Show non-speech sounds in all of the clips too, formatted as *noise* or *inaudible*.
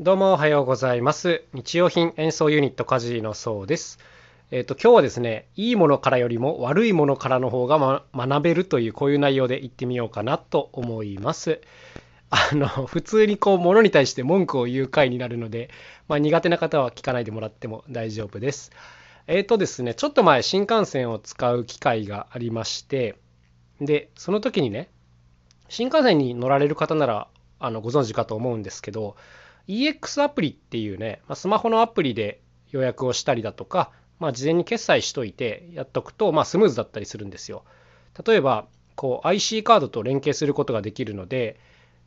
どうもおはようございます。日用品演奏ユニットカジのそうです。えっ、と今日はですね、いいものからよりも悪いものからの方が、ま、学べるというこういう内容で言ってみようかなと思います。あの普通にこう物に対して文句を言う回になるので、まあ、苦手な方は聞かないでもらっても大丈夫です。えっ、とですね、ちょっと前新幹線を使う機会がありまして、でその時にね、新幹線に乗られる方ならあのご存知かと思うんですけど EX アプリっていうね、まあ、スマホのアプリで予約をしたりだとか、まあ、事前に決済しといてやっとくと、まあ、スムーズだったりするんですよ。例えばこう IC カードと連携することができるので、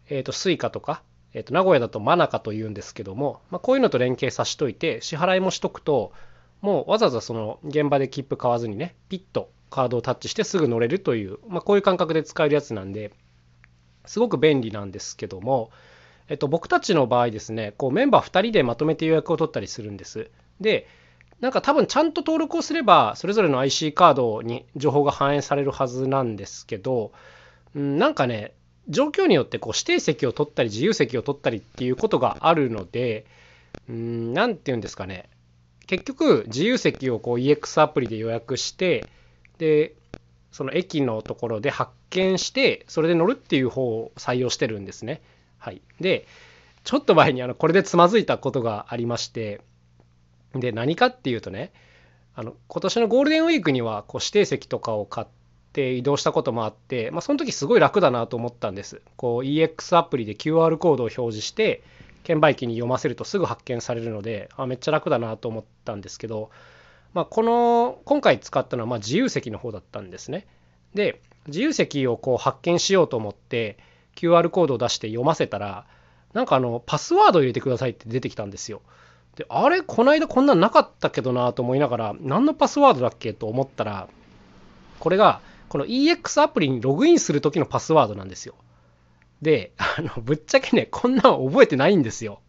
えー、と Suica とか、えー、と名古屋だとマナカというんですけども、まあ、こういうのと連携さしといて支払いもしとくともうわざわざその現場で切符買わずにねピッとカードをタッチしてすぐ乗れるという、まあ、こういう感覚で使えるやつなんですごく便利なんですけども、えっと、僕たちの場合ですねこうメンバー2人でまとめて予約を取ったりするんですでなんか多分ちゃんと登録をすればそれぞれの IC カードに情報が反映されるはずなんですけどんなんかね状況によってこう指定席を取ったり自由席を取ったりっていうことがあるので何て言うんですかね結局自由席をこう EX アプリで予約してでその駅のところで発見してそれで乗るっていう方を採用してるんですね。はい、でちょっと前にあのこれでつまずいたことがありましてで何かっていうとねあの今年のゴールデンウィークにはこう指定席とかを買って移動したこともあって、まあ、その時すごい楽だなと思ったんです。こう EX アプリで QR コードを表示して券売機に読ませるとすぐ発見されるのであめっちゃ楽だなと思ったんですけどまあ、この今回使ったのはま自由席の方だったんですね。で自由席をこう発見しようと思って QR コードを出して読ませたらなんかあのパスワードを入れてくださいって出てきたんですよ。であれこの間こんなんなかったけどなと思いながら何のパスワードだっけと思ったらこれがこの EX アプリにログインする時のパスワードなんですよ。であのぶっちゃけねこんなん覚えてないんですよ。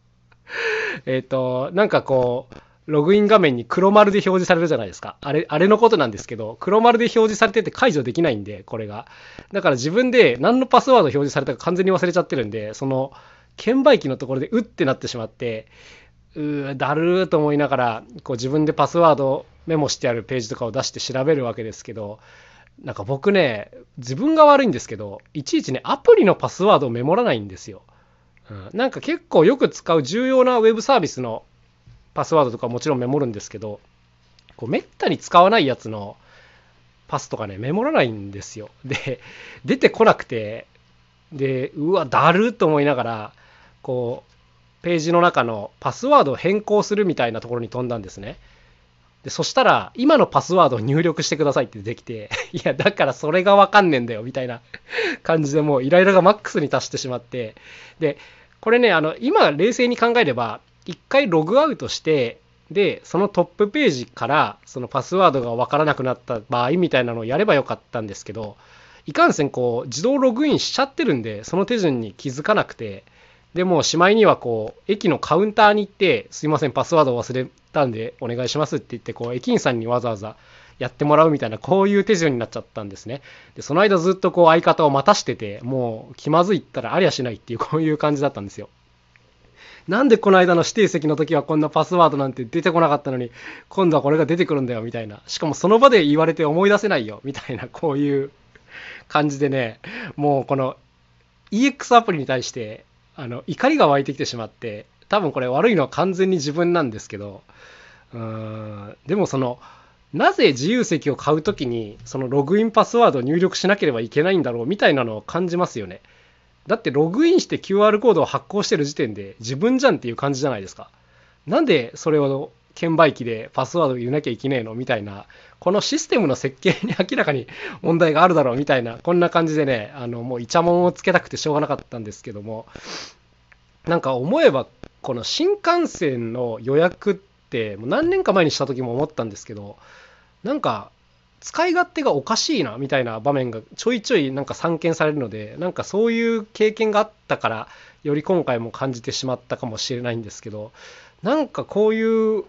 えっ、となんかこうログイン画面に黒丸で表示されるじゃないですか。あれ、あれのことなんですけど、黒丸で表示されてて解除できないんで、これが。だから自分で何のパスワード表示されたか完全に忘れちゃってるんで、その、券売機のところでうってなってしまって、うー、だるーと思いながら、こう自分でパスワードメモしてあるページとかを出して調べるわけですけど、なんか僕ね、自分が悪いんですけど、いちいちね、アプリのパスワードをメモらないんですよ。うん、なんか結構よく使う重要なウェブサービスのパスワードとかもちろんメモるんですけどこうめったに使わないやつのパスとかねメモらないんですよ。で出てこなくてでうわだると思いながらこうページの中のパスワードを変更するみたいなところに飛んだんですね。でそしたら今のパスワードを入力してくださいってできていやだからそれがわかんねえんだよみたいな感じでもうイライラがマックスに達してしまって。でこれねあの今冷静に考えれば一回ログアウトしてでそのトップページからそのパスワードが分からなくなった場合みたいなのをやればよかったんですけどいかんせんこう自動ログインしちゃってるんでその手順に気づかなくてでもうしまいにはこう駅のカウンターに行ってすいませんパスワード忘れたんでお願いしますって言ってこう駅員さんにわざわざやってもらうみたいなこういう手順になっちゃったんですね。でその間ずっとこう相方を待たしててもう気まずいったらありゃしないっていうこういう感じだったんですよ。なんでこの間の指定席の時はこんなパスワードなんて出てこなかったのに、今度はこれが出てくるんだよみたいな。しかもその場で言われて思い出せないよみたいな、*laughs* こういう感じでね、もうこの EX アプリに対して、あの、怒りが湧いてきてしまって、多分これ悪いのは完全に自分なんですけど、うーん、でもその、なぜ自由席を買うときに、そのログインパスワードを入力しなければいけないんだろうみたいなのを感じますよね。だってログインして QR コードを発行してる時点で自分じゃんっていう感じじゃないですか。なんでそれを券売機でパスワードを入れなきゃいけねえの？みたいな、このシステムの設計に明らかに *laughs* 問題があるだろうみたいな、こんな感じでね、あのもうイチャモンをつけたくてしょうがなかったんですけども、なんか思えば、この新幹線の予約って、もう何年か前にした時も思ったんですけど、なんか使い勝手がおかしいなみたいな場面がちょいちょいなんか散見されるのでなんかそういう経験があったからより今回も感じてしまったかもしれないんですけどなんかこういう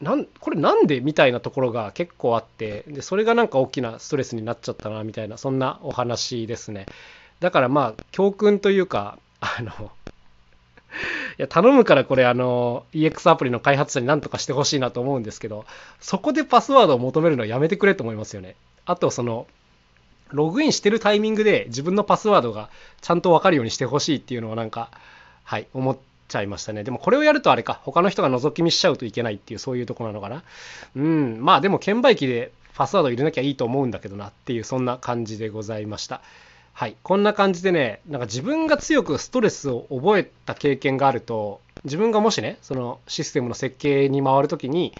なんこれなんでみたいなところが結構あってでそれがなんか大きなストレスになっちゃったなみたいなそんなお話ですね。だからまあ教訓というかあのいや、頼むからこれあの、EX アプリの開発者に何とかしてほしいなと思うんですけど、そこでパスワードを求めるのはやめてくれと思いますよね。あと、その、ログインしてるタイミングで自分のパスワードがちゃんとわかるようにしてほしいっていうのはなんか、はい、思っちゃいましたね。でもこれをやるとあれか、他の人が覗き見しちゃうといけないっていうそういうとこなのかな。うん、まあでも券売機でパスワード入れなきゃいいと思うんだけどなっていうそんな感じでございました。はい、こんな感じでね、なんか自分が強くストレスを覚えた経験があると、自分がもしね、そのシステムの設計に回るときに、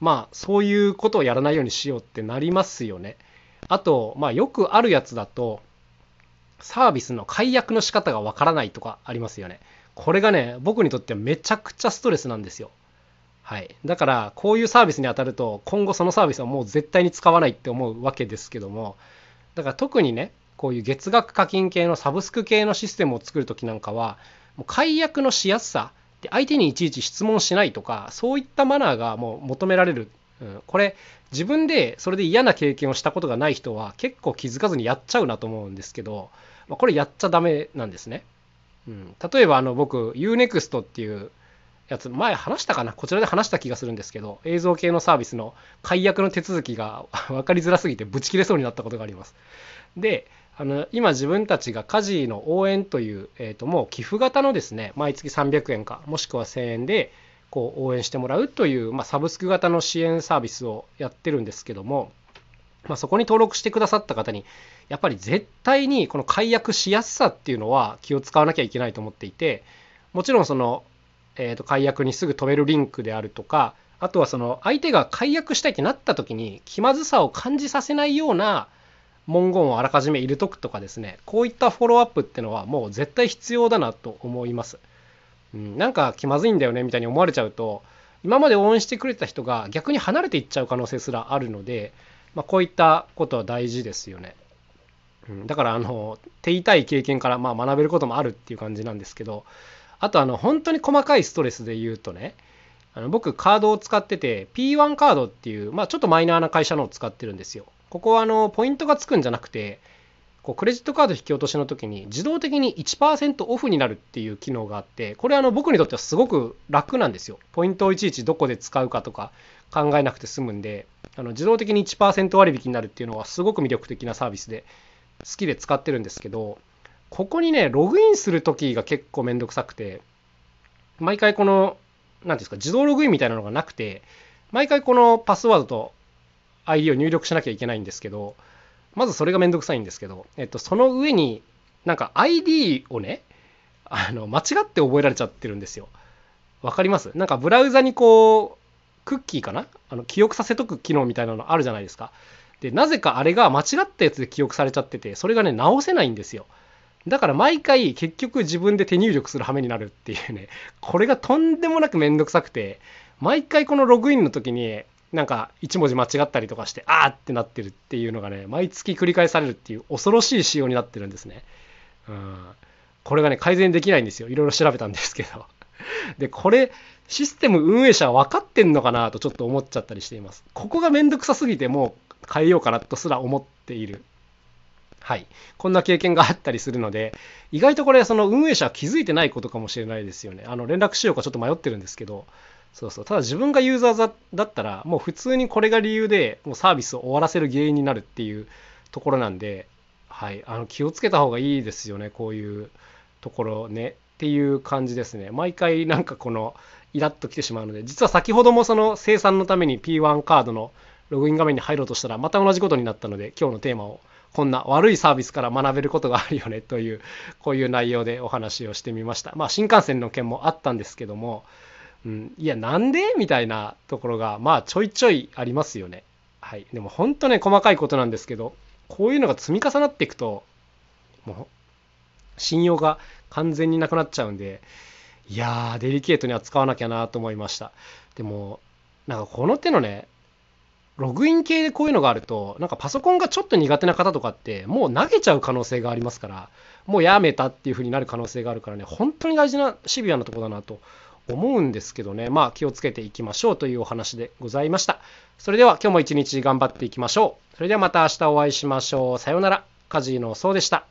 まあそういうことをやらないようにしようってなりますよね。あと、まあよくあるやつだと、サービスの解約の仕方がわからないとかありますよね。これがね、僕にとってはめちゃくちゃストレスなんですよ。はい。だから、こういうサービスに当たると、今後そのサービスはもう絶対に使わないって思うわけですけども、だから特にね、こういう月額課金系のサブスク系のシステムを作るときなんかは、もう解約のしやすさ、で相手にいちいち質問しないとか、そういったマナーがもう求められる。うん、これ、自分でそれで嫌な経験をしたことがない人は結構気づかずにやっちゃうなと思うんですけど、まあ、これやっちゃダメなんですね。うん、例えばあの僕 UNEXT っていうやつ前話したかな？こちらで話した気がするんですけど映像系のサービスの解約の手続きが分かりづらすぎてブチ切れそうになったことがありますであの今自分たちが家事の応援という、えー、ともう寄付型のですね毎月300円かもしくは1000円でこう応援してもらうという、まあ、サブスク型の支援サービスをやってるんですけどもまあ、そこに登録してくださった方にやっぱり絶対にこの解約しやすさっていうのは気を使わなきゃいけないと思っていてもちろんその、えー、と解約にすぐ飛べるリンクであるとかあとはその相手が解約したいってなった時に気まずさを感じさせないような文言をあらかじめ入れとくとかですねこういったフォローアップってのはもう絶対必要だなと思います、うん、なんか気まずいんだよねみたいに思われちゃうと今まで応援してくれた人が逆に離れていっちゃう可能性すらあるのでまあ、こういったことは大事ですよね。うん、だからあの手痛い経験からま学べることもあるっていう感じなんですけどあとあの本当に細かいストレスで言うとねあの僕カードを使ってて P1 カードっていう、まあ、ちょっとマイナーな会社のを使ってるんですよ。ここはあのポイントがつくんじゃなくてこうクレジットカード引き落としの時に自動的に1%オフになるっていう機能があってこれあの僕にとってはすごく楽なんですよ。ポイントをいちいちどこで使うかとか考えなくて済むんであの自動的に1%割引になるっていうのはすごく魅力的なサービスで好きで使ってるんですけどここにねログインする時が結構めんどくさくて毎回この何ですか自動ログインみたいなのがなくて毎回このパスワードと ID を入力しなきゃいけないんですけどまずそれがめんどくさいんですけど、えっと、その上になんか ID をねあの間違って覚えられちゃってるんですよ。わかります？なんかブラウザにこうクッキーかな？あの記憶させとく機能みたいなのあるじゃないですか。で、なぜかあれが間違ったやつで記憶されちゃってて、それがね、直せないんですよ。だから毎回結局自分で手入力する羽目になるっていうね、これがとんでもなくめんどくさくて、毎回このログインの時に、なんか1文字間違ったりとかして、あーってなってるっていうのがね、毎月繰り返されるっていう恐ろしい仕様になってるんですね。うん。これがね、改善できないんですよ。いろいろ調べたんですけど。で、これ、システム運営者は分かってんのかなとちょっと思っちゃったりしています。ここがめんどくさすぎてもう変えようかなとすら思っている。はい。こんな経験があったりするので、意外とこれ、その運営者は気づいてないことかもしれないですよね。あの、連絡しようかちょっと迷ってるんですけど、そうそう。ただ自分がユーザーだったら、もう普通にこれが理由で、もうサービスを終わらせる原因になるっていうところなんで、はい。あの、気をつけた方がいいですよね。こういうところね。っていう感じですね。毎回なんかこの、イラッときてしまうので、実は先ほどもその生産のために P1 カードのログイン画面に入ろうとしたら、また同じことになったので、今日のテーマをこんな悪いサービスから学べることがあるよねという、こういう内容でお話をしてみました。まあ、新幹線の件もあったんですけども、うん、いや、なんで？みたいなところが、まあ、ちょいちょいありますよね。はい。でも、本当ね、細かいことなんですけど、こういうのが積み重なっていくと、もう、信用が完全になくなっちゃうんで、いやー、デリケートに扱わなきゃなと思いました。でも、なんかこの手のね、ログイン系でこういうのがあると、なんかパソコンがちょっと苦手な方とかって、もう投げちゃう可能性がありますから、もうやめたっていう風になる可能性があるからね、本当に大事なシビアなとこだなと思うんですけどね、まあ気をつけていきましょうというお話でございました。それでは今日も一日頑張っていきましょう。それではまた明日お会いしましょう。さようなら。カジーのそうでした。